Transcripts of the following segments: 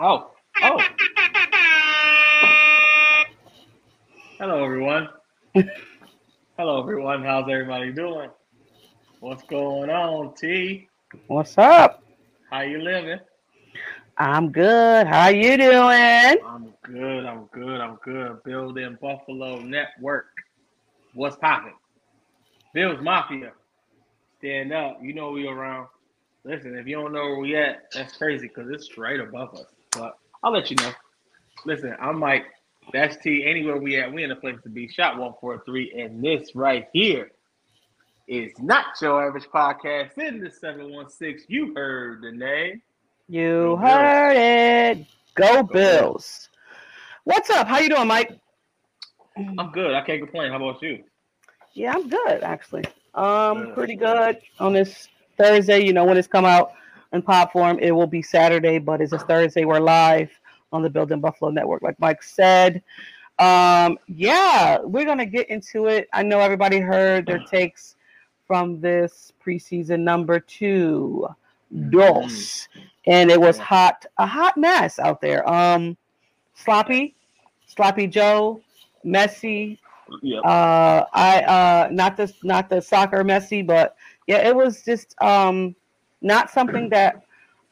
Oh, oh. Hello, everyone. Hello, everyone. How's everybody doing? What's going on, T? What's up? How you living? I'm good. How you doing? I'm good. I'm good. I'm good. Building Buffalo Network. What's popping? Bills Mafia. Stand up. You know we around. Listen, if you don't know where we at, that's crazy because it's right above us. But I'll let you know. Listen, I'm Mike. That's T. Anywhere we at, we in a place to be. Shot 143. And this right here is not your average podcast in the 716. You heard the name. You Go Bills. heard it. Go Bills. Bills. What's up? How you doing, Mike? I'm good. I can't complain. How about you? Yeah, I'm good actually. Um, Good. pretty good on this Thursday. You know, when it's come out in pop form, it will be Saturday, but it's a Thursday. We're live on the Building Buffalo Network, like Mike said. Um, yeah, we're gonna get into it. I know everybody heard their takes from this preseason number two, DOS, and it was hot, a hot mess out there. Um, sloppy, sloppy Joe, messy, Yep. uh i uh not the not the soccer messy but yeah it was just um not something that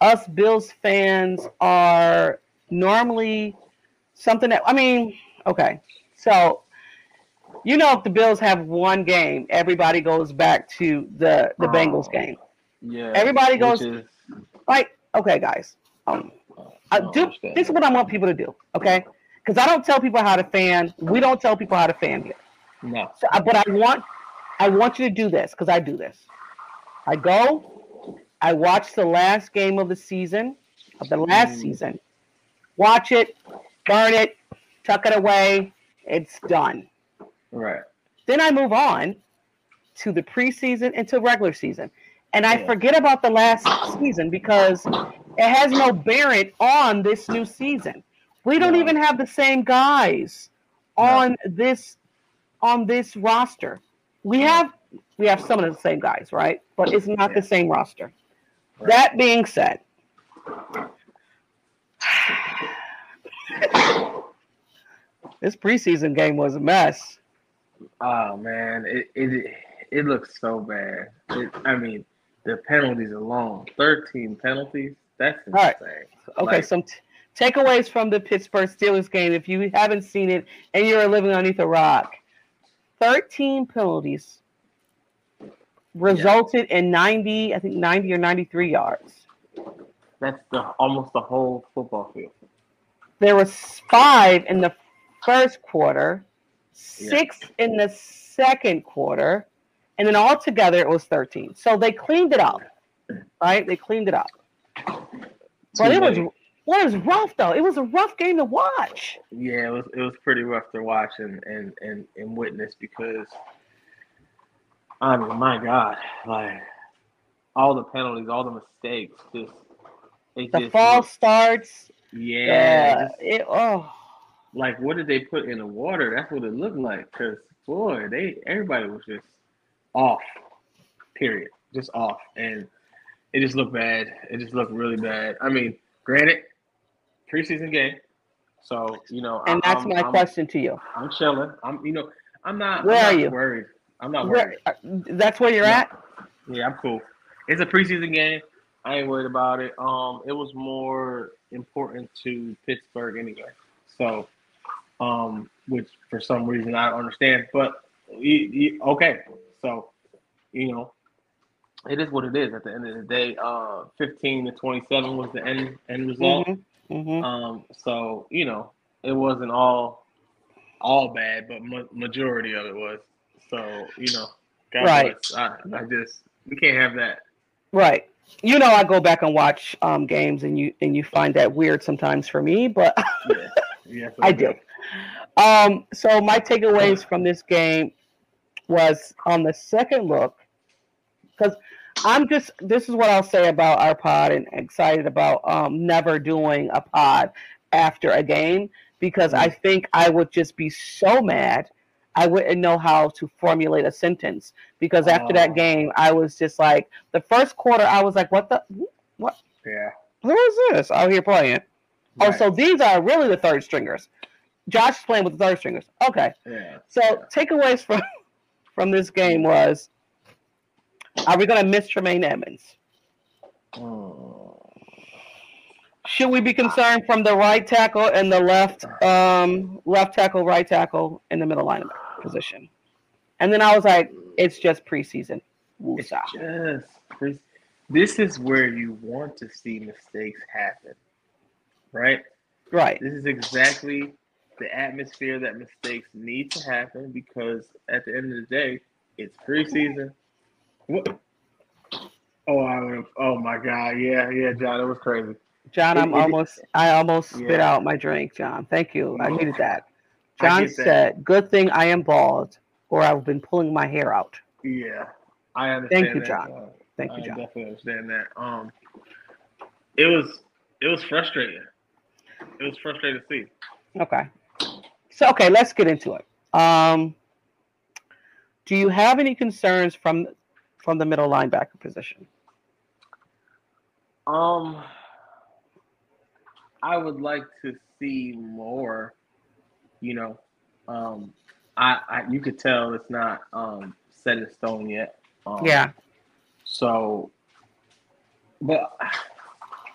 us bills fans are normally something that i mean okay so you know if the bills have one game everybody goes back to the the bengals Oh. game yeah. everybody goes- is- like okay guys um I understand this is what i want people to do okay because i don't tell people how to fan we don't tell people how to fan here No. so, uh, but I want, I want you to do this because I do this. I go, I watch the last game of the season, of the last Mm. season, watch it, burn it, tuck it away. It's done. Right. Then I move on to the preseason and to regular season, and I Yeah. forget about the last season because it has no bearing on this new season. We don't No. even have the same guys No. on this on this roster. We have we have some of the same guys, right? But it's not the same roster. Right. That being said, this preseason game was a mess. Oh man, it it it looks so bad. It, I mean, the penalties alone, thirteen penalties. That's insane. right. Okay, Like- some t- takeaways from the Pittsburgh Steelers game. If you haven't seen it and you're living underneath a rock, 13 penalties resulted in 90, I think 90 or 93 yards. That's the almost the whole football field. There was five in the first quarter, Yeah. six in the second quarter, and then altogether it was 13. So they cleaned it up, right? They cleaned it up. But it was well, it was rough though. It was a rough game to watch. Yeah, it was it was pretty rough to watch and and and, and witness because I mean, my God, like all the penalties, all the mistakes, just it The just false starts. yeah, it, oh, like what did they put in the water? That's what it looked like. Cause boy, they everybody was just off. Period, just off, and it just looked bad. It just looked really bad. I mean, granted, preseason game, so you know, and I'm, that's my I'm- question to you. I'm chilling. I'm, you know, I'm not. Where I'm are you? Worried. I'm not worried. uh, that's where you're No. at. Yeah, I'm cool. It's a preseason game. I ain't worried about it. Um, it was more important to Pittsburgh anyway. So, um, which for some reason I don't understand, but y- y- okay. So, you know, it is what it is. At the end of the day, uh, 15 to 27 was the end end result. Mhm, mhm. Um, so you know, it wasn't all all bad, but ma- majority of it was. So you know, God Right. bless. I, I just we can't have that. Right. You know, I go back and watch um, games, and you and you find that weird sometimes for me, but Yeah, yes, I do. Um, so my takeaways from this game was on the second look, because I'm just this is what I'll say about our pod and excited about um, never doing a pod after a game because I think I would just be so mad I wouldn't know how to formulate a sentence because after Oh. that game I was just like the first quarter I was like what the what? Yeah. who is this out here playing? Oh, so these are really the third stringers. Josh is playing with the third stringers. Okay. yeah. So takeaways from from this game was are we gonna miss Tremaine Edmunds? Mm. Should we be concerned from the right tackle and the left um left tackle, right tackle, in the middle linebacker position? And then I was like, it's just preseason. It's just pre- this is where you want to see mistakes happen, right? Right. This is exactly the atmosphere that mistakes need to happen because at the end of the day, it's preseason. What? Oh, I would. Oh my God! Yeah, yeah, John, it was crazy. John, I'm It- it- almost I almost spit Yeah. out my drink, John. Thank you. I needed that. I John said, Good thing I am bald, or I've been pulling my hair out. Yeah, I understand. Thank you, that, John. Thank I you, John. definitely understand that. Um, it was it was frustrating. It was frustrating to see. Okay. So okay, let's get into it. Um do you have any concerns from from the middle linebacker position? Um, I would like to see more. You know, um, I, I you could tell it's not um set in stone yet. Um, Yeah. So, but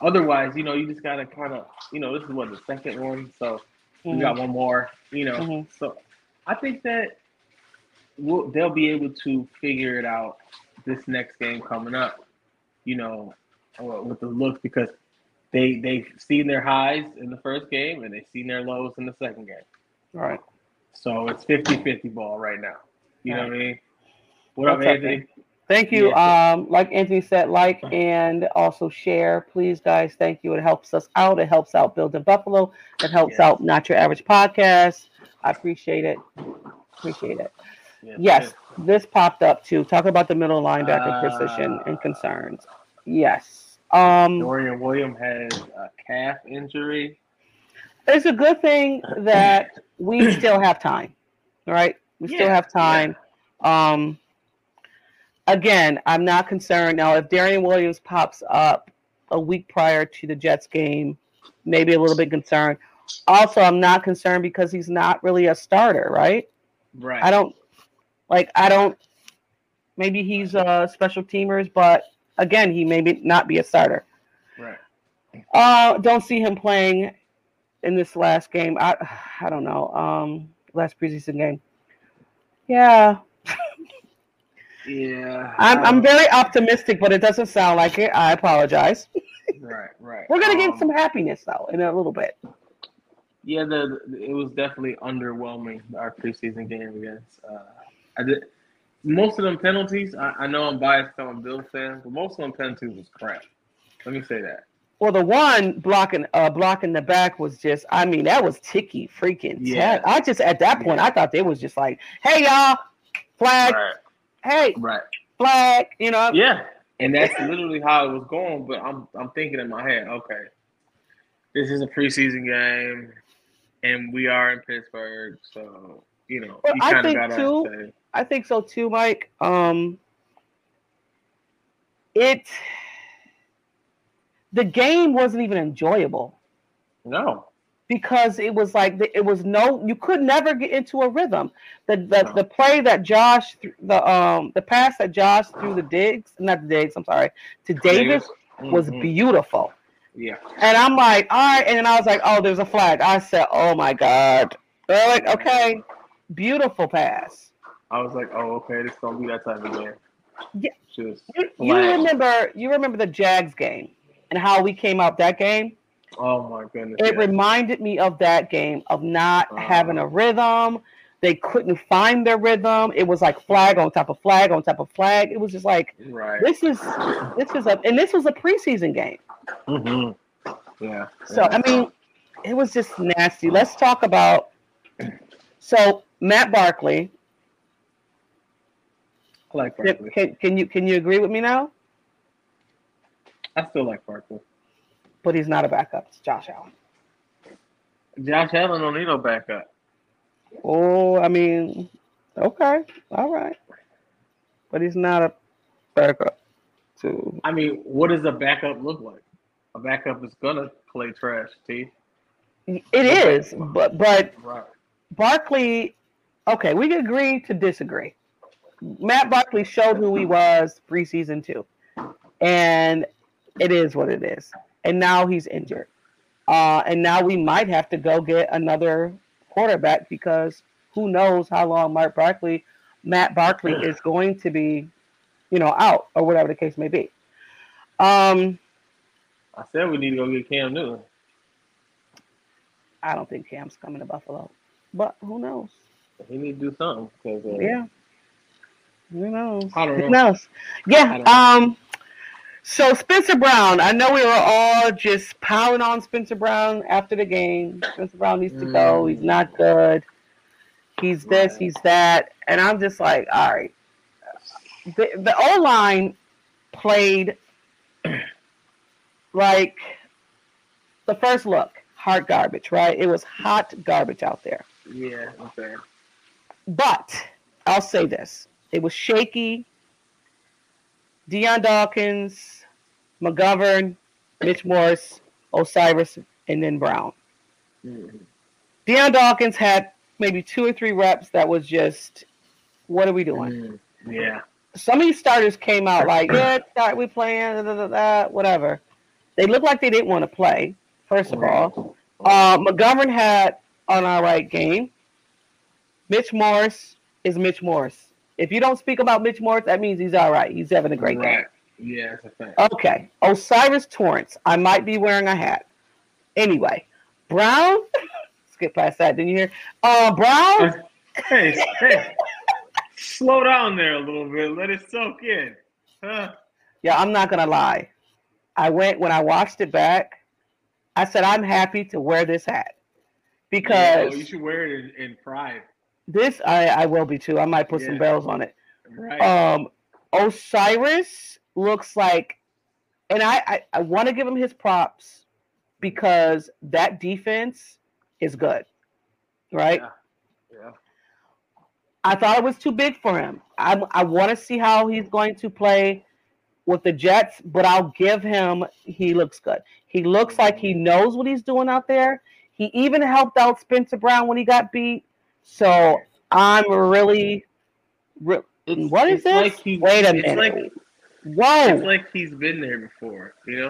otherwise, you know, you just gotta kind of, you know, this is what the second one, so we got one more, you know. Mhm. So, I think that we'll, they'll be able to figure it out this next game coming up, you know, with the looks because they they've seen their highs in the first game and they've seen their lows in the second game. All right. So it's 50-50 ball right now. You know what I mean? What up, What's up, Anthony? Thank you. Yeah. Um, like Anthony said, like and also share, please, guys. Thank you. It helps us out. It helps out Building Buffalo. It helps Yes. out Not Your Average Podcast. I appreciate it. Appreciate it. Yes, this popped up too. Talk about the middle linebacker position and Uh, concerns. Yes. Um, Dorian Williams has a calf injury. It's a good thing that we still have time, right? We still have time. Um, again, I'm not concerned now. If Dorian Williams pops up a week prior to the Jets game, maybe a little bit concerned. Also, I'm not concerned because he's not really a starter, right? Right. I don't like. I don't. Maybe he's a special teamers, but again, he may be, not be a starter. Right. Uh, don't see him playing in this last game. I I don't know. Um, last preseason game. Yeah, Yeah. I'm I'm um, very optimistic, but it doesn't sound like it. I apologize. right. Right. We're gonna get Um, some happiness though in a little bit. Yeah, the it was definitely underwhelming our preseason game against. Uh, I did most of them penalties. I, I know I'm biased, a Bill fan, but most of them penalties was crap. Let me say that. Well, the one blocking uh blocking the back was just. I mean, that was ticky freaking. Yeah. Yeah. I just at that point I thought they was just like, hey y'all, flag, Right. hey Right. flag. You know, Yeah. And that's literally how it was going. But I'm I'm thinking in my head, okay, this is a preseason game, and we are in Pittsburgh, so you know Well, you I kind of think gotta too- say, I think so too, Mike. Um, it the game wasn't even enjoyable no, because it was like it was no you could never get into a rhythm. The the, No. the play that Josh the um the pass that Josh threw the Diggs not the Diggs I'm sorry to Davis was Mhm. beautiful. yeah, And I'm like, all right. And then I was like, oh, there's a flag. I said, oh my God. They're like, okay, beautiful pass. I was like, oh, okay, this gonna be that type of game. Yeah. Just You, you remember you remember the Jags game and how we came out that game? oh my goodness, It yeah. reminded me of that game of not Oh. having a rhythm. They couldn't find their rhythm. It was like flag on top of flag on top of flag. It was just like right. this is this is a and this was a preseason game. hmm Yeah. So yeah. I mean, it was just nasty. Let's talk about. So Matt Barkley, I like Barkley. can, can you can you agree with me now? I still like Barkley. But he's not a backup. It's Josh Allen. Josh Allen don't need no backup. Oh, I mean, okay, all right, but he's not a backup. To I mean, what does a backup look like? A backup is gonna play trash, T. it is, but but Right. Barkley. Okay, we can agree to disagree. Matt Barkley showed who he was preseason two, and it is what it is. And now he's injured, uh, and now we might have to go get another quarterback because who knows how long Mark Barkley, Matt Barkley is going to be, you know, out or whatever the case may be. Um, I said we need to go get Cam Newton. I don't think Cam's coming to Buffalo, but who knows? He need to do something because uh, Yeah. Who knows? I don't Who knows? Yeah. I don't know. Um. So Spencer Brown, I know we were all just pounding on Spencer Brown after the game. Spencer Brown needs to go. He's mm. not good. He's this. He's that. And I'm just like, all right. The the O line played like the first look, hard garbage, right? It was hot garbage out there. yeah, okay. But I'll say this: it was shaky. Dion Dawkins, McGovern, Mitch Morris, O'Cyrus, and then Brown. Mhm. Dion Dawkins had maybe two or three reps that was just, what are we doing? Mhm. Yeah, Some of these starters came out like, yeah, start we playing, da, da, da, whatever. They looked like they didn't want to play. First of all, uh, McGovern had an all right game. Mitch Morris is Mitch Morris. If you don't speak about Mitch Morris, that means he's all right. He's having a great right. Yeah, it's a fact. Okay. O'Cyrus Torrence. I might be wearing a hat. Anyway, Brown. Skip past that. Didn't you hear? Uh, Brown. hey, hey, slow down there a little bit. Let it soak in. Huh? Yeah, I'm not gonna lie. I went when I watched it back. I said I'm happy to wear this hat because oh, you should wear it in, in pride. This I, I will be too. I might put some bells on it. Right. Um, O'Cyrus looks like, and I I, I want to give him his props because that defense is good, right? Yeah. yeah. I thought it was too big for him. I I want to see how he's going to play with the Jets, but I'll give him he looks good. He looks like he knows what he's doing out there. He even helped out Spencer Brown when he got beat. So I'm really, re- It's, what is this? Like he's, Wait a it's minute. Like, Whoa! it's like he's been there before, you know?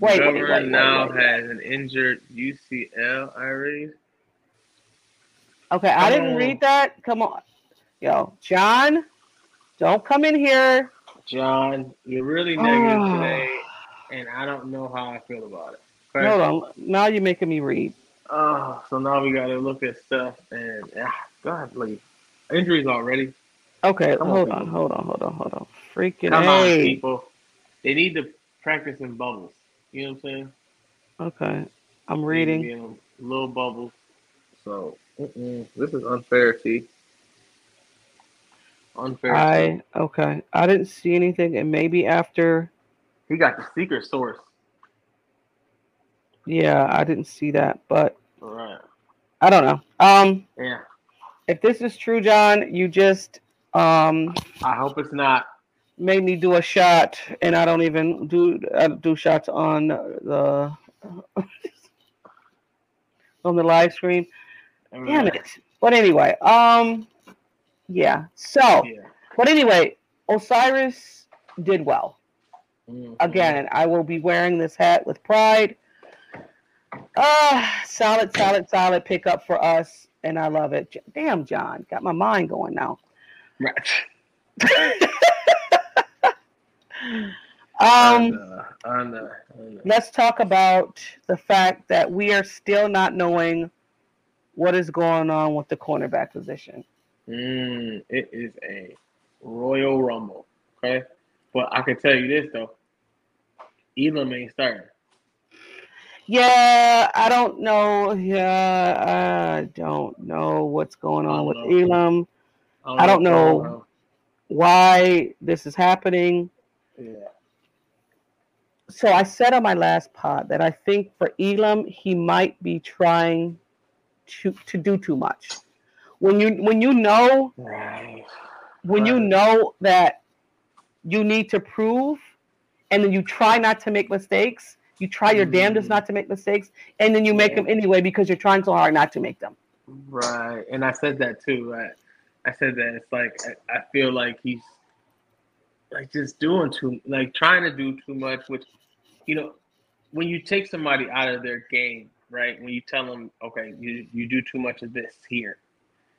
wait, wait, Trevor wait, wait, now wait, has an injured UCL, I read. Okay, I didn't Oh. read that. Come on, yo, John, don't come in here. John, you're really negative Oh. today, and I don't know how I feel about it. Hold on, now you're making me read. Oh, so now we got to look at stuff, and ah, God, please. Injuries already. Okay, Come hold people. on, hold on, hold on, hold on. Freaking Come on, people. They need to practice in bubbles. You know what I'm saying? Okay, I'm reading. in little bubbles. So mm-mm, this is unfair, T. Unfair. I okay. I didn't see anything, and maybe after. he got the secret source. Yeah, I didn't see that, but right. I don't know. Um, Yeah. if this is true, John, you just um I hope it's not. made me do a shot, and I don't even do I don't shots on the on the live stream. Damn it. But anyway, um, yeah. So, Yeah. but anyway, O'Cyrus did well. Mhm. Again, I will be wearing this hat with pride. Uh, solid, solid, solid pickup for us, and I love it. Damn, John, got my mind going now. Right. Um, And, uh, and, uh, and, uh, let's talk about the fact that we are still not knowing what is going on with the cornerback position. mm, it is a Royal Rumble. Okay. But I can tell you this though. Elam ain't starting. Yeah, I don't know. Yeah, I don't know what's going on with know. Elam. I don't know. Why this is happening? Yeah. So I said on my last pod that I think for Elam he might be trying to to do too much. When you when you know Right. when you know that you need to prove and then you try not to make mistakes, you try your damnedest Mm. not to make mistakes, and then you make Yeah. them anyway because you're trying so hard not to make them. Right. And I said that too. Right. I said that it's like I, I feel like he's like just doing too like trying to do too much, which you know, when you take somebody out of their game, right? When you tell them, okay, you you do too much of this here,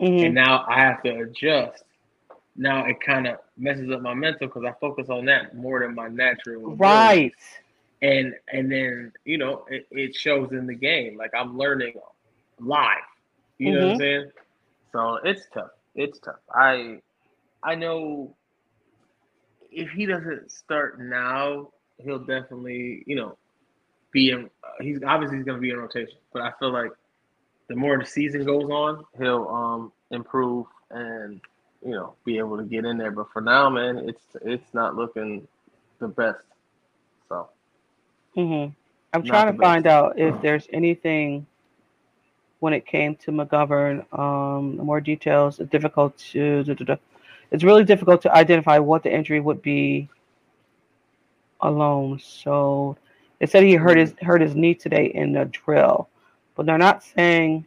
Mhm. and now I have to adjust. Now it kind of messes up my mental because I focus on that more than my natural. ability. And and then you know it, it shows in the game. Like i'm learning live. You know what i'm saying? So it's tough. It's tough. I i know if he doesn't start now he'll definitely you know be in uh, he's obviously he's going to be in rotation but i feel like the more the season goes on he'll um improve and you know be able to get in there. But for now man it's it's not looking the best hmm I'm Not trying the to best. find out if there's anything when it came to McGovern. Um, more details. It's difficult to. It's really difficult to identify what the injury would be alone. So they said he hurt his hurt his knee today in the drill, but they're not saying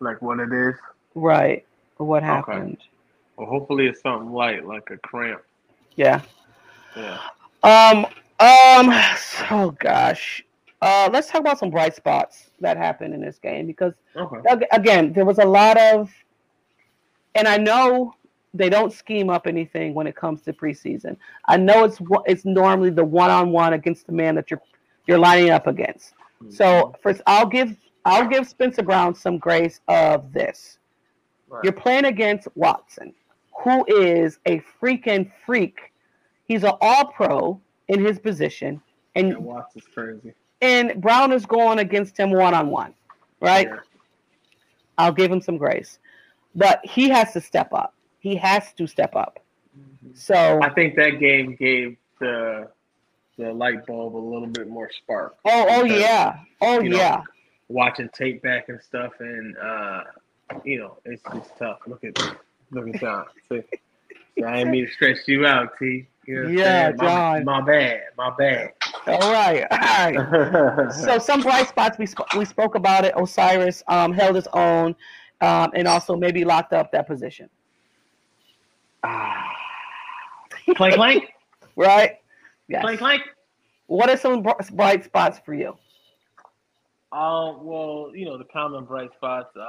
like what it is. right what Okay. happened. Well, hopefully it's something light, like a cramp. Yeah. Yeah. Um. Um. Oh gosh. Uh, let's talk about some bright spots that happened in this game because Okay. again, there was a lot of, and I know they don't scheme up anything when it comes to preseason. I know it's it's normally the one on one against the man that you're you're lining up against. So first, I'll give I'll give Spencer Brown some grace of this. Right. You're playing against Watson, who is a freaking freak. He's an All Pro in his position, yeah, and Watts is crazy. and Brown is going against him one on one, right? Yeah. I'll give him some grace, but he has to step up. He has to step up. So, I think that game gave the the light bulb a little bit more spark. oh, oh because yeah, oh you know, yeah, Watching tape back and stuff, and uh, you know, it's it's tough. Look at look at John. See, I didn't mean to stretch you out, T. You know Yeah, saying? My- John. My, bad. My bad. all right, all right. so some bright spots we sp- we spoke about it. O'Cyrus um, held his own, um, and also maybe locked up that position. Ah. clank clank Right? Yes. clank clank. What are some bright spots for you? Uh, well, you know the common bright spots. Uh,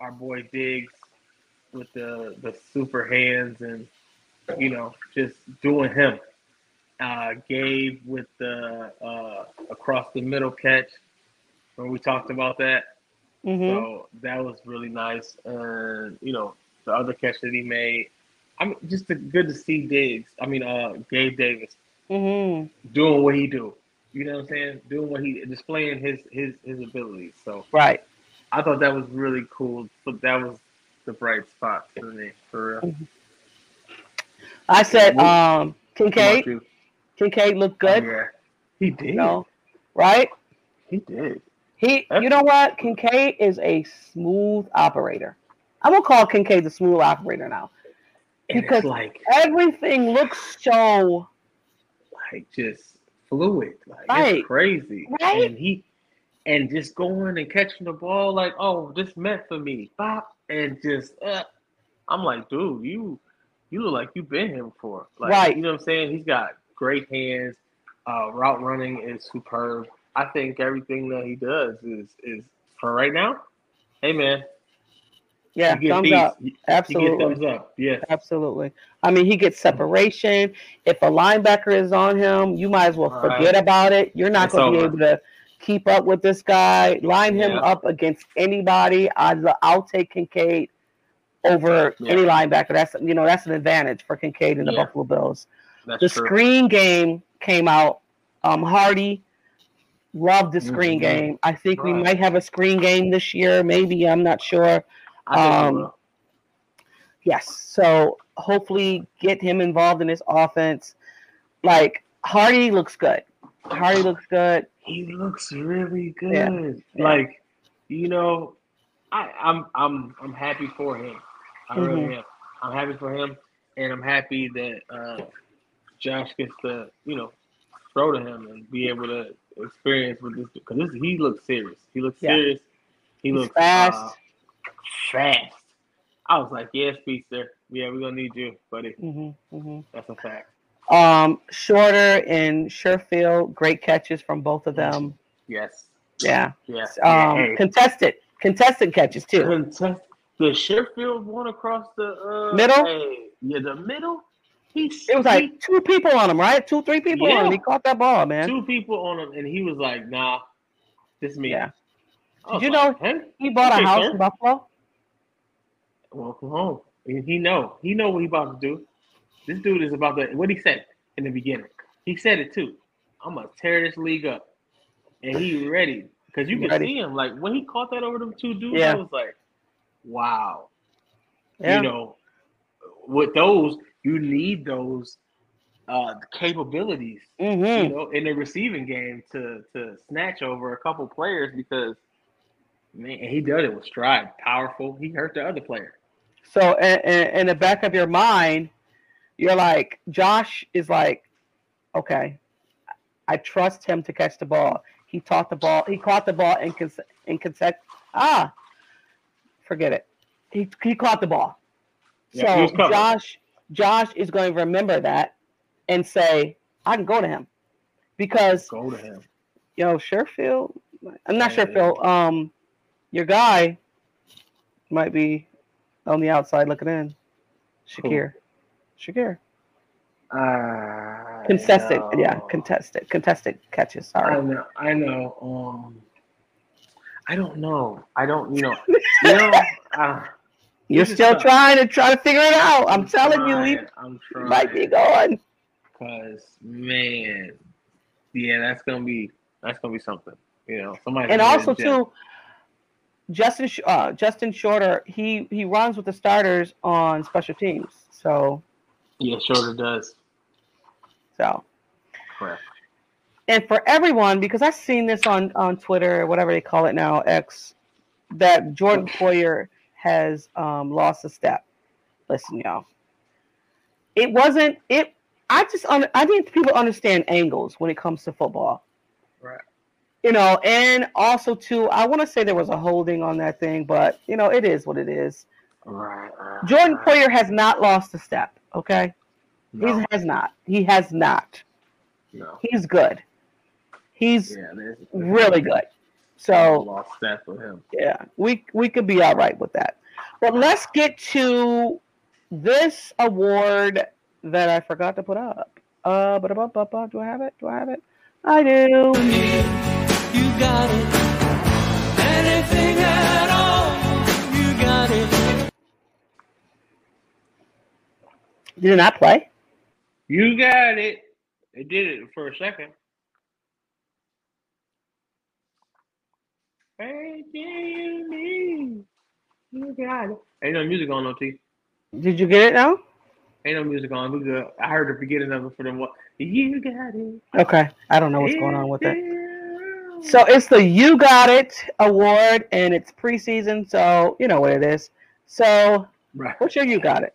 our boy Diggs with the the super hands and you know just doing him. Uh, Gabe with the uh, across the middle catch when we talked about that. hmm So that was really nice, and you know the other catch that he made. I mean, just a, good to see Diggs. I mean, uh, Gabe Davis mm-hmm. doing what he do. You know what I'm saying? Doing what he displaying his his his abilities. So Right. I thought that was really cool. But that was the bright spot for me, for real. I said um Kincaid. Kincaid looked good. Yeah. He did. You know, right? He did. He, you know what? Kincaid is a smooth operator. I'm gonna call Kincaid the smooth operator now. Because- like Everything looks so like just fluid. Like Right. it's crazy. Right. And he and just going and catching the ball like, oh, this meant for me. Bop. And just uh, I'm like, dude, you you look like you've been here before. Like Right. you know what I'm saying? He's got great hands. Uh route running is superb. I think everything that he does is is for right now. Hey man, yeah, thumbs these. up. Absolutely. thumbs up. Yes. Absolutely. I mean, he gets separation. If a linebacker is on him, you might as well Right. forget about it. You're not going to be able to keep up with this guy. Line him Yeah. up against anybody. I, I'll take Kincaid over Yeah. any linebacker. That's you know that's an advantage for Kincaid and the Yeah. Buffalo Bills. That's The true. screen game came out. Um, Hardy loved the screen Mhm. game. I think we might have a screen game this year. Maybe I'm not sure. I think he um. Yes. So hopefully get him involved in this offense. Like Hardy looks good. Hardy looks good. He looks really good. Yeah. Like, you know, I, I'm I'm I'm happy for him. I really Mhm. am. I'm happy for him, and I'm happy that uh, Josh gets to you know throw to him and be able to experience with this because this, he looks serious. He looks Yeah. serious. He He's looks fast. uh, fast. I was like, yes, Speedster. Yeah, we're gonna need you, buddy. hmm hmm That's a fact. Um, Shorter and Sherfield, great catches from both of them. Yes. Yeah. Yes. Um, yeah, hey. contested, contested catches too. Contest the Sherfield one across the uh, Middle? hey, yeah, the middle. He's It was like two people on him, right? Two, three people on him. He caught that ball, man. two people on him, and he was like, "Nah, this is me." Yeah. Did you like, know Hey, He bought a house sir. in Buffalo. welcome home. And he know he know what he about to do. This dude is about to. What he said in the beginning. He said it too. I'm gonna tear this league up, and he ready because you can Ready. see him. Like when he caught that over them two dudes, Yeah. I was like, "Wow." Yeah. you know, with those, you need those uh capabilities, hmm you know, in the receiving game to to snatch over a couple players because man, he did it with stride, powerful. He hurt the other player. So, in, in, the back of your mind, you're like, Josh is like, okay, I trust him to catch the ball. He taught the ball. He caught the ball in cons- in consec. Ah, forget it. He he caught the ball. Yeah, so. Josh Josh is going to remember that and say, I can go to him because Go to him. know Sherfield. I'm not Yeah. Sherfield. Um, your guy might be on the outside looking in. Shakir. Shakir. Uh, Contested. Yeah, contested. Contested catches. Sorry, I know. I know. Um, I don't know. I don't. You know. you know. Uh, You're still tough. trying to try to figure it out. I'm telling you, trying, we I'm might be trying. going. Cause man, yeah, that's gonna be that's gonna be something. You know, somebody. And also too, Justin uh, Justin Shorter, he he runs with the starters on special teams. So Yeah, Shorter does. so Correct. And for everyone, because I've seen this on on Twitter, whatever they call it now, X, that Jordan Poyer has um, lost a step. Listen, y'all, it wasn't it. I just I think people understand angles when it comes to football. Right. You know, and also too, I want to say there was a holding on that thing, but you know, it is what it is. Right. right Jordan right. Poyer has not lost a step. Okay, No, he has not. He has not. no. He's good. He's Yeah, there's, really good. So lost step with him. yeah, we we could be all right with that. But let's get to this award that I forgot to put up. Uh, but do I have it? Do I have it? I do. You got it. Anything at all, you got it. Did it not play? You got it. It did it for a second. Hey, you got it. Ain't no music on no T. Did you get it now? Ain't no music on. We good. I heard the beginning of it for them. What? You got it. Okay. I don't know what's going on with it. So it's the You Got It award and it's preseason, so you know what it is. So Right. what's your You Got It?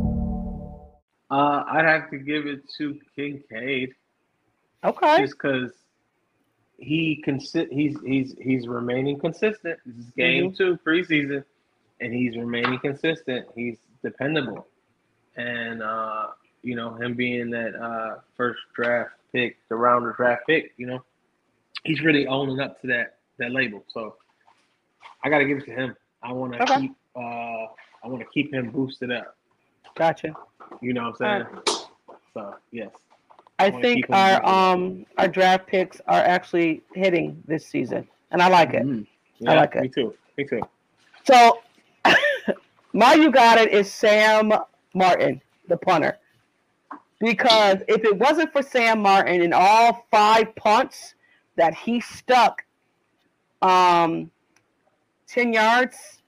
Uh, I'd have to give it to Kincaid Okay. just because he consi- he's he's he's remaining consistent. This is game two preseason, and he's remaining consistent. He's dependable, and uh, you know him being that uh, first draft pick, the rounder draft pick. You know, he's really owning up to that that label. So I got to give it to him. I want to Okay. keep uh, I want to keep him boosted up. Gotcha. You know what I'm saying? So yes. I wanna think our um our draft picks are actually hitting this season, and I like it. Mhm. I like it. Me too. Me too. So my you got it is Sam Martin, the punter. Because if it wasn't for Sam Martin and all five punts that he stuck um 10 yards,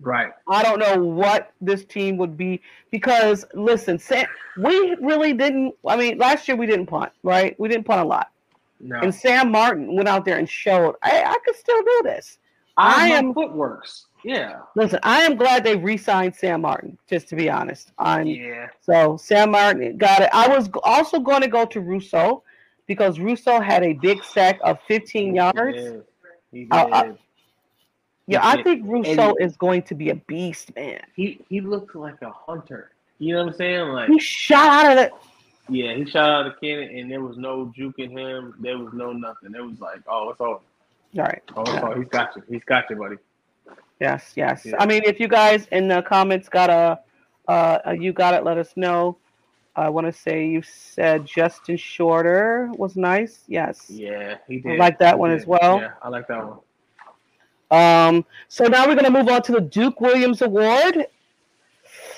Right. I don't know what this team would be because listen, Sam, we really didn't I mean last year we didn't punt, right? We didn't punt a lot. No. And Sam Martin went out there and showed I, I could still do this. I I am- footworks. Yeah. Listen, I am glad they re-signed Sam Martin. Just to be honest, I'm Yeah. so Sam Martin got it. I was also going to go to Russo because Russo had a big sack of 15 yards. He did. Uh, uh, Yeah, I think Russo And- is going to be a beast, man. he he looked like a hunter. You know what I'm saying? Like He shot out of it. yeah, he shot out of the cannon and there was no juking him. There was no nothing. It was like, oh, it's all. All right. Oh, it's all. He's got you. He's got you, buddy. Yes, yes. Yeah. I mean, if you guys in the comments got a, uh, you got it, let us know. I want to say you said Justin Shorter was nice. Yes. Yeah, he I did. like that He one did. as well. Yeah, I like that one. Um, so now we're going to move on to the Duke Williams Award.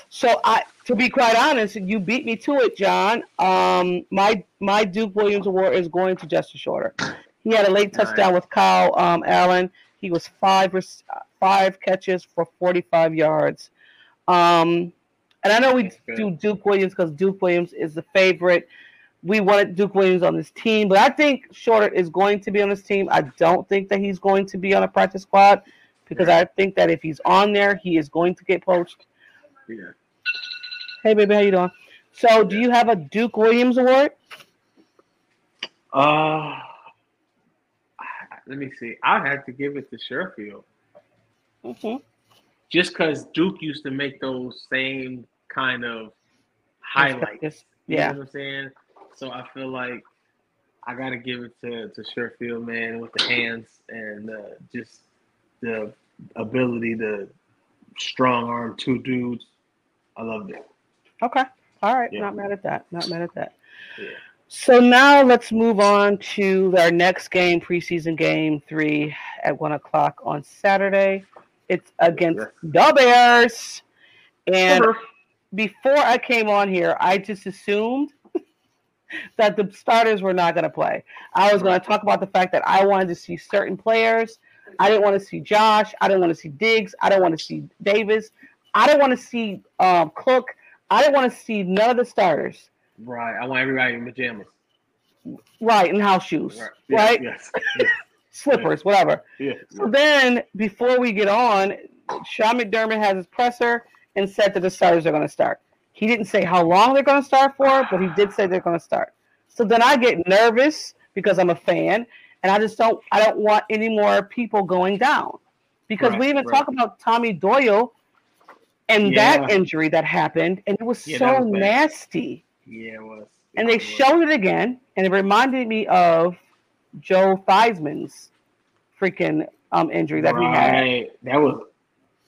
So I, to be quite honest, you beat me to it, John. Um, my my Duke Williams Award is going to Justin Shorter. He had a late touchdown with Kyle um, Allen. He was five five catches for 45 yards. Um, and I know we do Duke Williams because Duke Williams is the favorite. We wanted Duke Williams on this team, but I think Shorter is going to be on this team. I don't think that he's going to be on a practice squad because I think that if he's on there, he is going to get poached. Yeah. Hey, baby, how you doing? So, do you have a Duke Williams award? Uh, let me see. I'd have to give it to Sherfield. Mm-hmm. just because Duke used to make those same kind of highlights. You Yeah. know what I'm saying? So I feel like I gotta give it to to Sherfield, man, with the hands and uh, just the ability to strong arm two dudes. I loved it. Okay. All right. Yeah. Not mad at that. Not mad at that. Yeah. So now let's move on to our next game, preseason game three at one o'clock on Saturday. It's against the Bears. And before I came on here, I just assumed that the starters were not going to play. I was going to talk about the fact that I wanted to see certain players. I didn't want to see Josh. I didn't want to see Diggs. I didn't want to see Davis. I didn't want to see um, Cook. I didn't want to see none of the starters. Right. I want everybody in pajamas. Right, and house shoes. Right. Right? Yes. Yes. Slippers, whatever. Yeah. So then, before we get on, Sean McDermott has his presser and said that the starters are going to start. He didn't say how long they're going to start for, but he did say they're going to start. So then I get nervous because I'm a fan, and I just don't. I don't want any more people going down because we even right. talk about Tommy Doyle and that injury that happened, and it was Yeah, so was nasty. Yeah, it was. And they was. showed it again, and it reminded me of Joe Theismann's freaking um injury that he had. Right. That was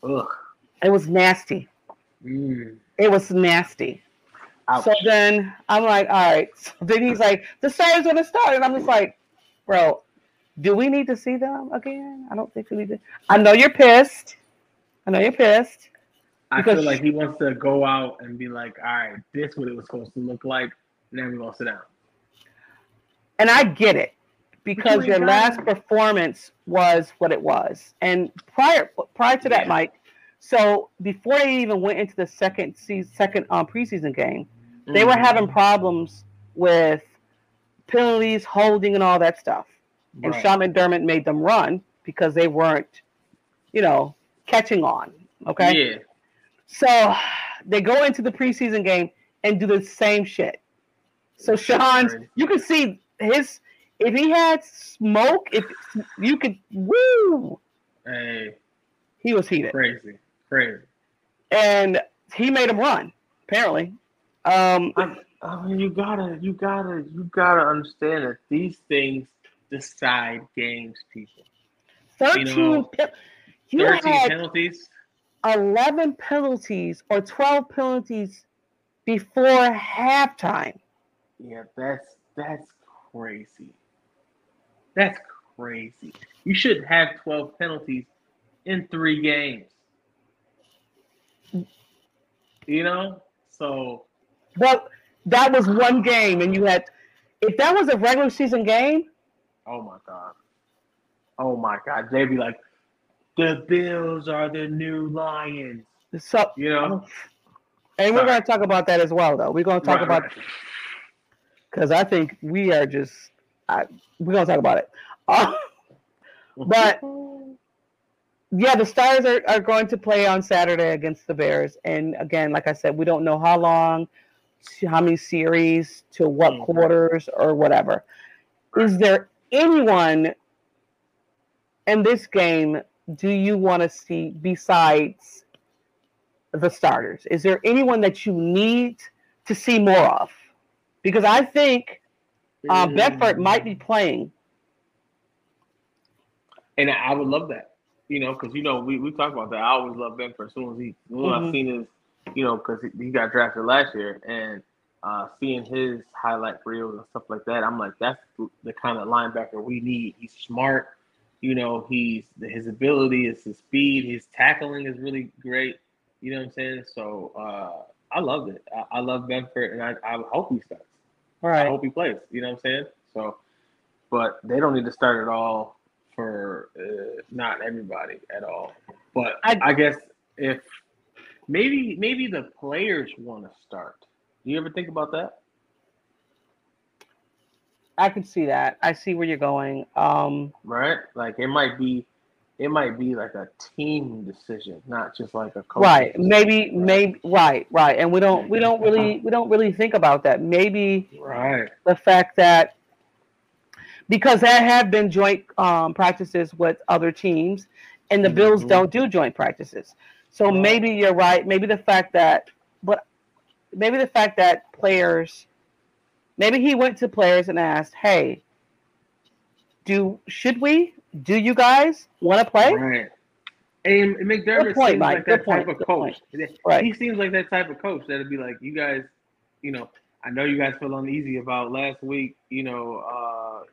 Ugh. It was nasty. Mm. It was nasty. Ouch. So then I'm like, all right. So then he's like, the star's gonna start, and I'm just like, bro, do we need to see them again? I don't think we need to. I know you're pissed. I know you're pissed. I feel like he wants to go out and be like, all right, this is what it was supposed to look like, and then we're gonna sit down. and I get it because your last performance was what it was, and prior prior to that, Yeah. Mike. So before they even went into the second season, second um, preseason game, they were Mhm. having problems with penalties, holding, and all that stuff. And Right. Sean McDermott made them run because they weren't, you know, catching on. Okay. Yeah. So they go into the preseason game and do the same shit. So Sean's, you can see his, if he had smoke, if you could, woo, Hey, he was heated, crazy, crazy. and he made him run. Apparently, um, I, I mean, you gotta, you gotta, you gotta understand that these things decide games, people. thirteen. know, pe- you Thirteen had penalties. eleven penalties or twelve penalties before halftime. Yeah, that's that's crazy. That's crazy. You should have twelve penalties in three games. You know, so But that was one game, and you had. If that was a regular season game, oh my god, oh my god, they'd be like, the Bills are the new Lions. so You know, and we're going to talk about that as well, though. We're going to talk Right, about right. because I think we are just. I, we're going to talk about it. Uh, but yeah, the Stars are, are going to play on Saturday against the Bears, and again, like I said, we don't know how long, how many series, to what Mhm. quarters, or whatever. Is there anyone in this game do you want to see besides the starters? Is there anyone that you need to see more of? Because I think uh, Mm. Bedford might be playing. And I would love that, you know, because you know we, we talked about that. I always love Benford as soon as he when Mhm. I seen his, you know, because he, he got drafted last year, and uh, seeing his highlight reels and stuff like that, I'm like, that's the kind of linebacker we need. He's smart, you know, he's his ability is his speed, his tackling is really great. You know what I'm saying? So uh, I loved it. I, I love Benford, and I, I hope he starts. Right. I hope he plays. You know what I'm saying? So, but they don't need to start at all for uh, not everybody at all. But I- I, guess if maybe maybe the players want to start. Do you ever think about that? I can see that. I see where you're going. Um, Right? Like it might be, it might be like a team decision, not just like a coach. right. Maybe. Maybe. Right. Right. And we don't. We don't really. We don't really think about that. Maybe Right. the fact that because there have been joint um, practices with other teams, and the Bills Mhm. don't do joint practices. So maybe you're right. Maybe the fact that, but maybe the fact that players, maybe he went to players and asked, "Hey, do should we? Do you guys want to play?" Right. And McDermott Good point, seems Mike. like Good that point. type of coach. Right. He seems like that type of coach that'd be like, you guys, you know, I know you guys feel uneasy about last week. You know, uh,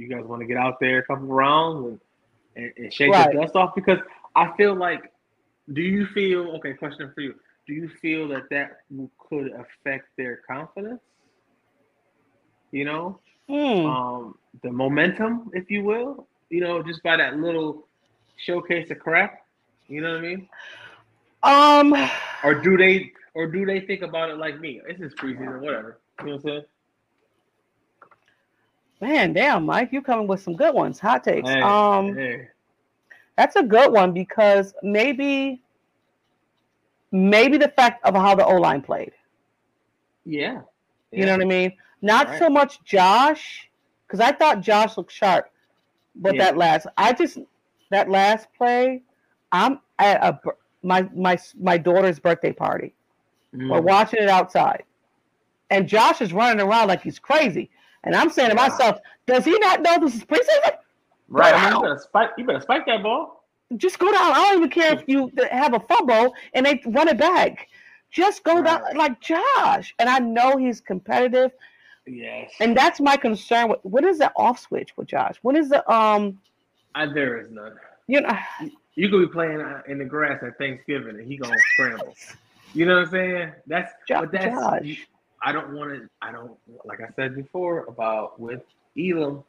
you guys want to get out there a couple rounds and, and, and shake Right. the dust off because I feel like, do you feel okay? Question for you: Do you feel that that could affect their confidence? You know, Hmm. um, the momentum, if you will. You know, just by that little showcase of crap. You know what I mean? Um. Or do they or do they think about it like me? This is preseason, whatever. You know what I'm saying? Man, damn, Mike, you coming with some good ones, hot takes. Hey, um, hey. that's a good one because maybe, maybe the fact of how the O line played. Yeah. You know what I mean? Not Right. so much Josh, because I thought Josh looked sharp, but Yeah. that last, I just that last play, I'm at a my my my daughter's birthday party. Mm. We're watching it outside, and Josh is running around like he's crazy. And I'm saying to myself, does he not know this is preseason? Right. I mean, you better spike you better spike that ball. just go down. I don't even care if you have a fumble and they run it back. Just go down like Josh. And I know he's competitive, Yes. and that's my concern. With what is the off switch with Josh? What is the um? I, there is none. You know, You could be playing uh, in the grass at Thanksgiving and he gonna scramble. You know what I'm saying? That's Jo- but that's Josh. I don't want to. I don't like I said before about with Elam.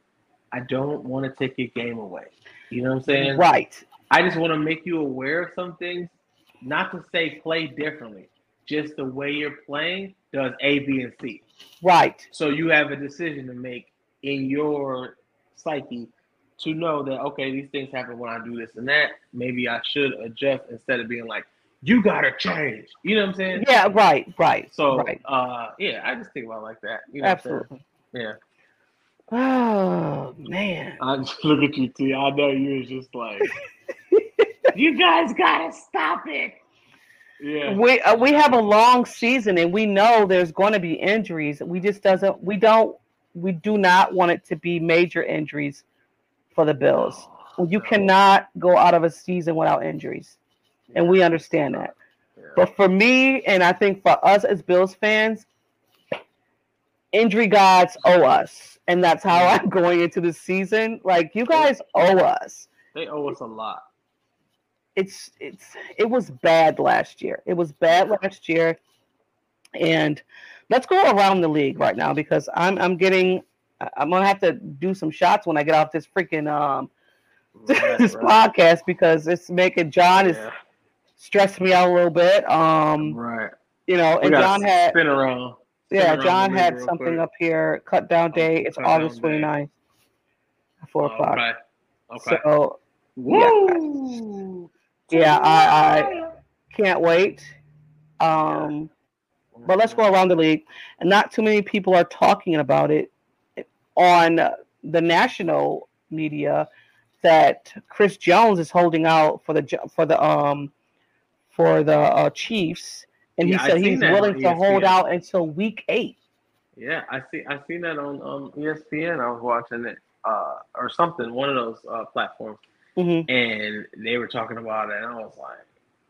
I don't want to take your game away. You know what I'm saying? Right. I just want to make you aware of some things. Not to say play differently, just the way you're playing does A, B, and C. Right. So you have a decision to make in your psyche to know that okay, these things happen when I do this and that. Maybe I should adjust instead of being like, you gotta change. You know what I'm saying? Yeah. Right. Right. So right. uh yeah, I just think about it like that. You know what I'm saying? Absolutely. Yeah. Oh man. I just look at you, T. I know you was just like, you guys gotta stop it. Yeah. We uh, we have a long season, and we know there's going to be injuries. We just doesn't. We don't. We do not want it to be major injuries for the Bills. You No. cannot go out of a season without injuries, and we understand that. But for me, and I think for us as Bills fans, injury gods owe us, and that's how I'm going into the season. Like you guys owe us. They owe us a lot. It's it's it was bad last year. It was bad last year, and let's go around the league right now because I'm I'm getting I'm gonna have to do some shots when I get off this freaking um Right, this right. podcast because it's making John is Yeah. Stressing me out a little bit. Um, Right. you know, and John had spin around. spin yeah, around John had something quick. up here. Cut down date. It's cut August day. 29th at four Oh, o'clock. Okay. Okay. So Woo! yeah, I, I can't wait. Um, but let's go around the league, and not too many people are talking about it on the national media that Chris Jones is holding out for the for the um for the uh, Chiefs, and he Yeah, I said he's willing to hold out until week eight. Yeah, I see. I seen that on um, ESPN. I was watching it, uh, or something, one of those uh, platforms, Mhm. and they were talking about it, and I was like,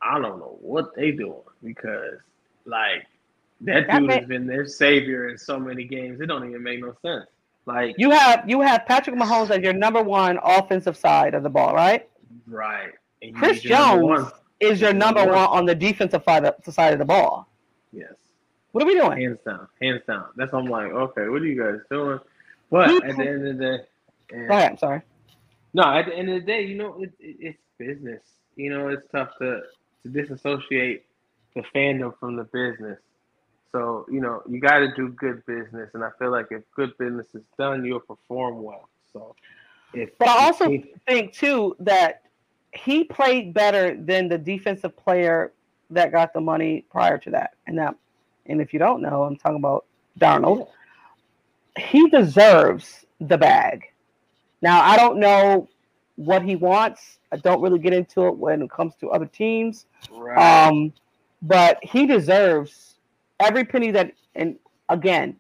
I don't know what they doing because, like, that That dude has been their savior in so many games. It don't even make no sense. Like, You have you have Patrick Mahomes as your number one offensive side of the ball, right? right? And Chris need your number Jones one. Is your number one on the defensive side of, side of the ball. Yes. What are we doing? hands down, hands down. That's I'm like, okay, what are you guys doing? But at the end of the day, ahead. I'm sorry. no, at the end of the day, you know, it, it, it's business. You know, it's tough to to disassociate the fandom from the business. So you know, you got to do good business, and I feel like if good business is done, you'll perform well. So, if But I also if- think too that he played better than the defensive player that got the money prior to that. And that, and if you don't know, I'm talking about Donald. He deserves the bag. Now I don't know what he wants. I don't really get into it when it comes to other teams. right, Um, but he deserves every penny that. And again,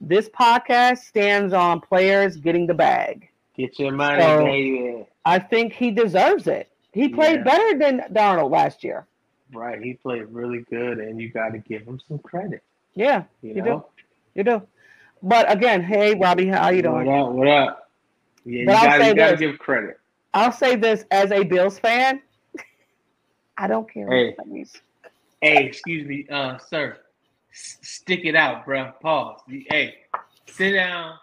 this podcast stands on players getting the bag. get your money, so- baby. I think he deserves it. He played Yeah. better than Donald last year. Right, he played really good, and you got to give him some credit. Yeah, You, You know, do. you do. But again, hey Robbie, how you doing? What up? What up? Yeah, you But I'll gotta, say you gotta give credit. I'll say this as a Bills fan. I don't care. Hey. Hey, excuse me, uh, sir. S- stick it out, bruh. Pause. Hey, sit down.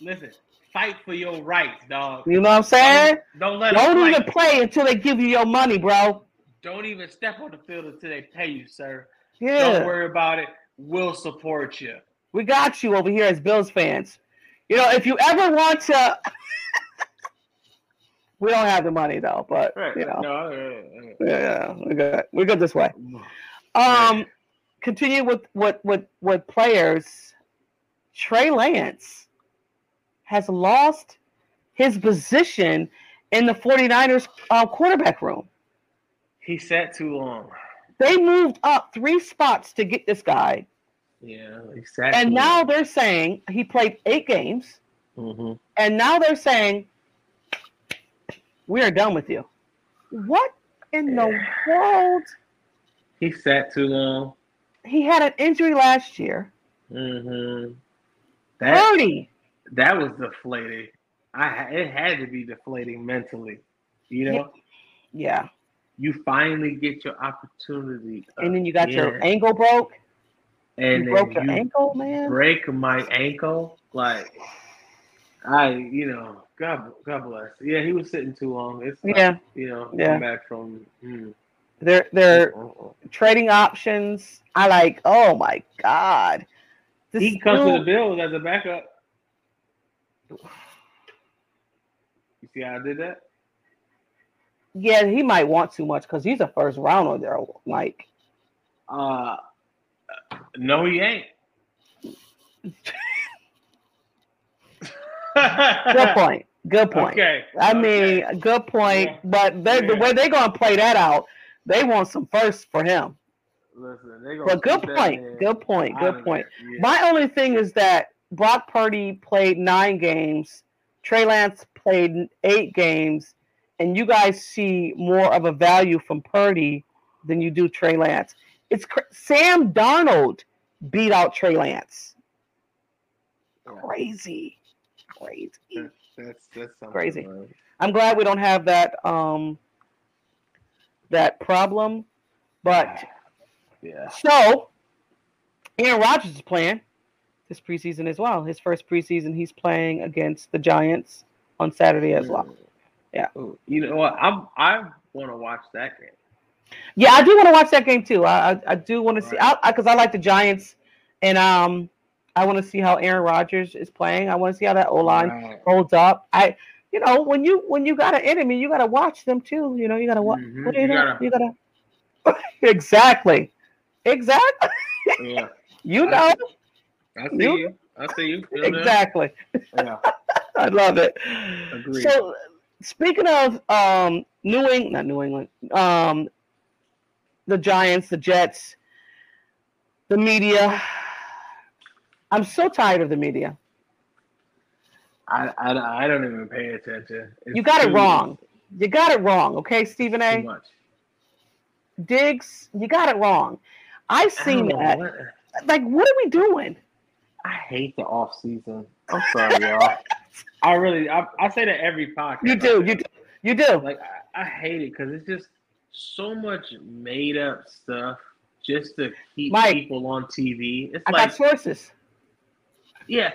Listen, fight for your rights, dog. You know what I'm saying? Don't, don't let Don't them even play. play until they give you your money, bro. Don't even step on the field until they pay you, sir. Yeah, Don't worry about it. We'll support you. we got you over here as Bills fans. You know, if you ever want to, we don't have the money though, but you know, No, uh, yeah, we good. We're good this way. Um, continue with with with with players. Trey Lance has lost his position in the 49ers uh, quarterback room. he sat too long. They moved up three spots to get this guy, Yeah, exactly. and now they're saying he played eight games, Mhm. and now they're saying we are done with you. What in the world? He sat too long. He had an injury last year. hmm That Purdy. That was deflating. I it had to be deflating mentally. You know, Yeah. you finally get your opportunity, And then you got your ankle broke. and you broke your you ankle, man. break my ankle. Like I, you know, God, God bless. Yeah, he was sitting too long. It's tough, Yeah. you know, Yeah. come back from. Mm, They're they're uh-uh. trading options. I like, oh my God. This He comes to the Bills as a backup. You see how I did that? yeah, he might want too much because he's a first rounder there, Mike. Uh, no, he ain't. Good point. Good point. Okay. I okay. mean, good point. Yeah. But they, the Yeah. way they're gonna play that out, they want some first for him. listen, But good keep that point. Good point. Good point. My only thing is that Brock Purdy played nine games, Trey Lance played eight games, and you guys see more of a value from Purdy than you do Trey Lance. It's cr- Sam Darnold beat out Trey Lance. Crazy, crazy. That's that's Crazy. man. I'm glad we don't have that um that problem, but Yeah. So, Aaron Rodgers is playing this preseason as well. His first preseason, he's playing against the Giants on Saturday as well. Yeah. Ooh, You know what? I'm I want to watch that game. Yeah, I do want to watch that game too. I I, I do want to see Right. I because I, like the Giants, and um I want to see how Aaron Rodgers is playing. I want to see how that O line Right. holds up. I you know when you when you got an enemy, you got to watch them too. You know you got to watch. Mhm. What you, gotta- You got to exactly, exactly. Yeah. You know I see You- you. I see you. Feel that? exactly. Yeah. I love it. Agreed. So speaking of um New England, not New England, um the Giants, the Jets, the media. I'm so tired of the media. I, I, I don't even pay attention. It's You got it wrong. You got it wrong, okay, Stephen Too A. much. Diggs, you got it wrong. I've seen don't that. what- Like, what are we doing? I hate the off season. I'm sorry, y'all. I really, I, I say that every podcast. You do, you do, you do. Like I, I hate it because it's just so much made up stuff just to keep Mike, people on TV. It's I like, got sources. yeah,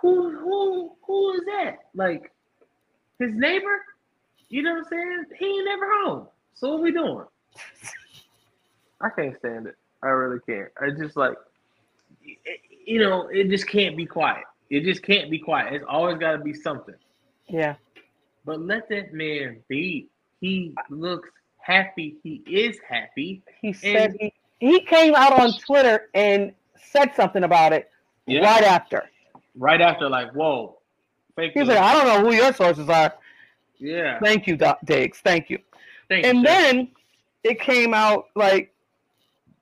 who who who is that? Like his neighbor? You know what I'm saying? He ain't never home. So what we doing? I can't stand it. I really can't. I just like, you know, it just can't be quiet. It just can't be quiet. It's always got to be something. Yeah. But let that man be. He looks happy. He is happy. He said he, he came out on Twitter and said something about it Yeah. right after. Right after, like, whoa, fake. He's news. like, I don't know who your sources are. yeah. Thank you, Doc Diggs. Thank you. Thank you, And then it came out like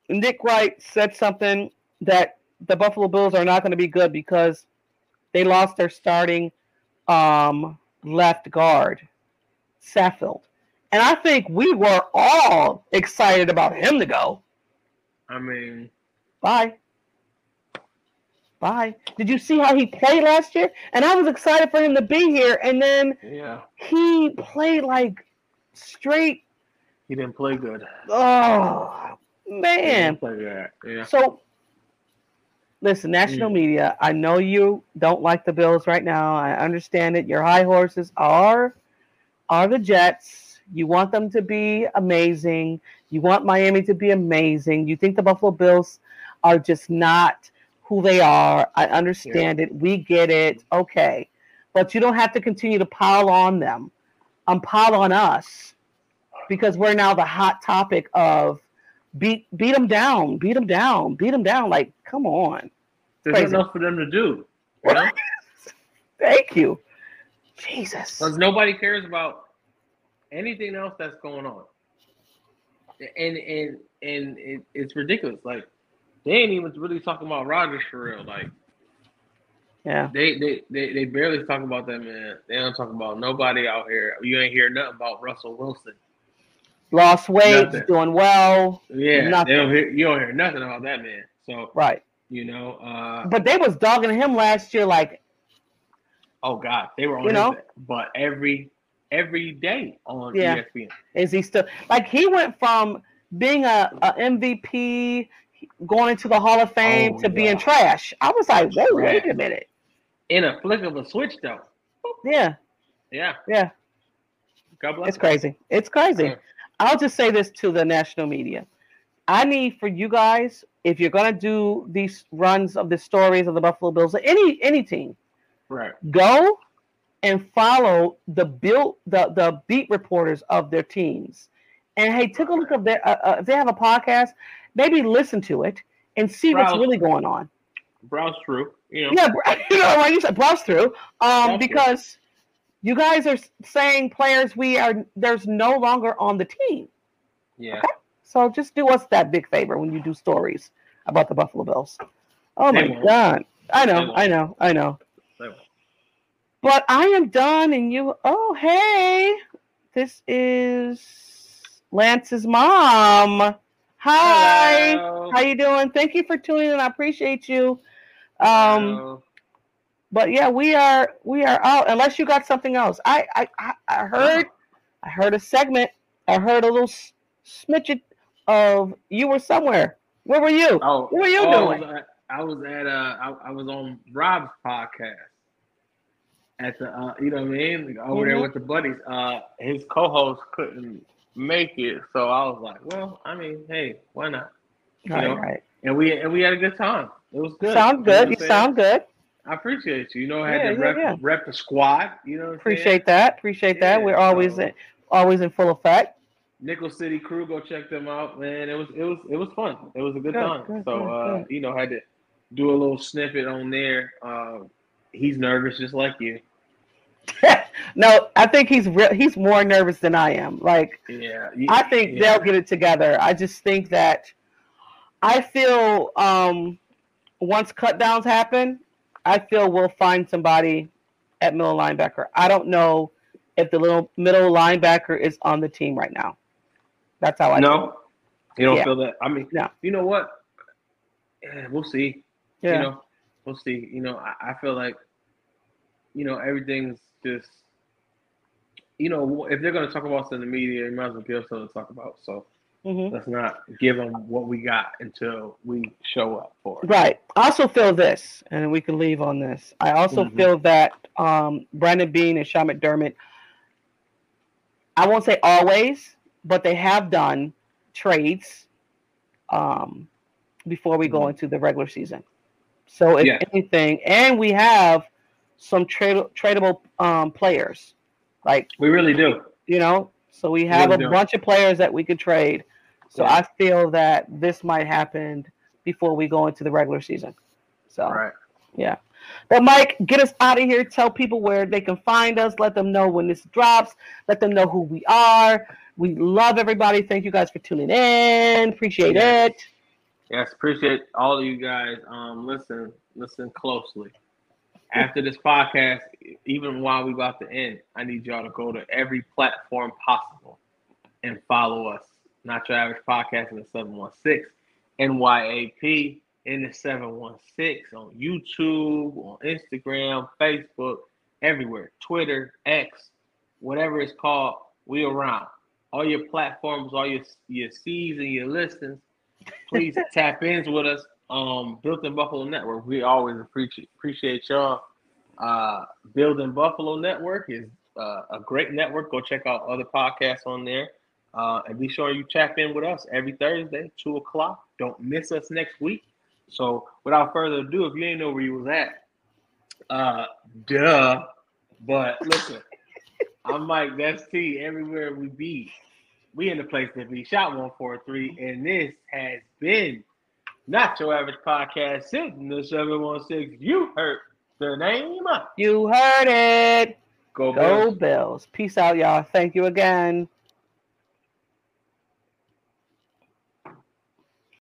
Nick Wright said something that the Buffalo Bills are not going to be good because they lost their starting um, left guard, Saffold. And I think we were all excited about him to go. I mean, Bye. Bye. Did you see how he played last year? And I was excited for him to be here. And then yeah, he played like straight. he didn't play good. Oh, He man. didn't play good. Yeah. So, listen, national Mm. media, I know you don't like the Bills right now. I understand it. Your high horses are are the Jets. You want them to be amazing. You want Miami to be amazing. You think the Buffalo Bills are just not who they are. I understand it. We get it. Okay. But you don't have to continue to pile on them. Um, pile on us because we're now the hot topic of beat beat them down, beat them down, beat them down. Like, come on. There's Crazy. enough for them to do. You know, Thank you. Jesus. because nobody cares about anything else that's going on. And and and it, it's ridiculous. Like they ain't even really talking about Rodgers for real. Like Yeah. They, they they they barely talk about that man. They don't talk about nobody out here. You ain't hear nothing about Russell Wilson. Lost weight, Nothing. doing well. Yeah, Nothing. don't hear, you don't hear nothing about that man. So Right. you know, uh, But they was dogging him last year like oh god, they were on You know? but every every day on Yeah. ESPN. Is he still like he went from being a, a MVP, going into the Hall of Fame Oh, to being trash? I was like, whoa, wait a minute. In a flick of a switch, though. Yeah, Yeah, yeah, God bless it's him. crazy. It's crazy. I'll just say this to the national media. I need for you guys, if you're gonna do these runs of the stories of the Buffalo Bills, any any team, Right. go and follow the build the the beat reporters of their teams and hey take a look at their uh, uh, if they have a podcast maybe listen to it and see what's really going on Browse through. You know. yeah you know right you said browse through um through. because you guys are saying players we are there's no longer on the team Yeah. so just do us that big favor when you do stories about the buffalo bills oh They my won't. god i know i know i know But I am done, and you. Oh, hey, this is Lance's mom. Hi, Hello. how you doing? Thank you for tuning in. I appreciate you. Um, Hello. But yeah, we are we are out. Unless you got something else, I I I, I heard I heard a segment. I heard a little s- smidget of you were somewhere. Where were you? Oh, what were you oh, doing? I was at, I was at uh, I, I was on Rob's podcast at the, uh, you know what I mean, over there Mhm. with the buddies. Uh, his co-host couldn't make it, so I was like, well, I mean, hey, why not? You Right, know, right. and we and we had a good time. It was good. Sound good. You I'm saying? sound good. I appreciate you. You know, I had Yeah, to yeah, rep, yeah. rep the squad. You know, what I'm saying? Appreciate that. Appreciate that. We're always so- in, always in full effect. Nickel City Crew, go check them out, man. It was it was it was fun. It was a good, Good, time. good, so good, uh, you know, had to do a little snippet on there. Uh, he's nervous just like you. no, I think he's re- he's more nervous than I am. Like Yeah. I think they'll get it together. I just think that I feel um once cut downs happen, I feel we'll find somebody at middle linebacker. I don't know if the little middle linebacker is on the team right now. That's how I feel. No, you don't Yeah. feel that. I mean, No. you know what? Yeah, we'll see. Yeah. You know, we'll see. You know, I, I feel like, you know, everything's just, you know, if they're gonna talk about us in the media, you might as well give us something to talk about. So Mhm. let's not give them what we got until we show up for it. Right. I also feel this, and we can leave on this. I also Mhm. feel that um, Brandon Beane and Sean McDermott, I won't say always, but they have done trades um, before we go Mhm. into the regular season. So if Yeah. anything, and we have some trade tradable um, players, like We really do. you know, so we have Really a do. bunch of players that we could trade. So Yeah. I feel that this might happen before we go into the regular season. So Right. yeah. But Mike, get us out of here. Tell people where they can find us. Let them know when this drops. Let them know who we are. We love everybody. Thank you guys for tuning in. Appreciate Yes. it. Yes, appreciate all of you guys. Um, listen, listen closely. After this podcast, even while we about to end, I need y'all to go to every platform possible and follow us. Not your average podcast in the 716, NYAP in the 716 on YouTube, on Instagram, Facebook, everywhere, Twitter, X, whatever it's called, we around. All your platforms, all your your C's and your listings, please tap in with us. Um, Built in Buffalo Network. We always appreciate appreciate y'all. Uh, Built in Buffalo Network is uh, a great network. Go check out other podcasts on there. Uh, and be sure you tap in with us every Thursday, two o'clock. Don't miss us next week. So, without further ado, if you ain't know where you was at, uh, duh. But listen, I'm Mike. That's T. Everywhere we be, we in the place to be. Shot one four three, and this has been not your average podcast. Sitting the seven one six. You heard the name. You heard it. Go, Go Bills. Bills. Peace out, y'all. Thank you again.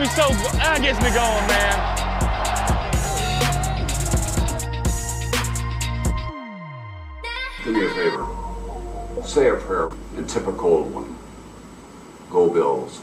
me so, that gets me going, man. Do me a favor. Say a prayer a typical one. Go Bills.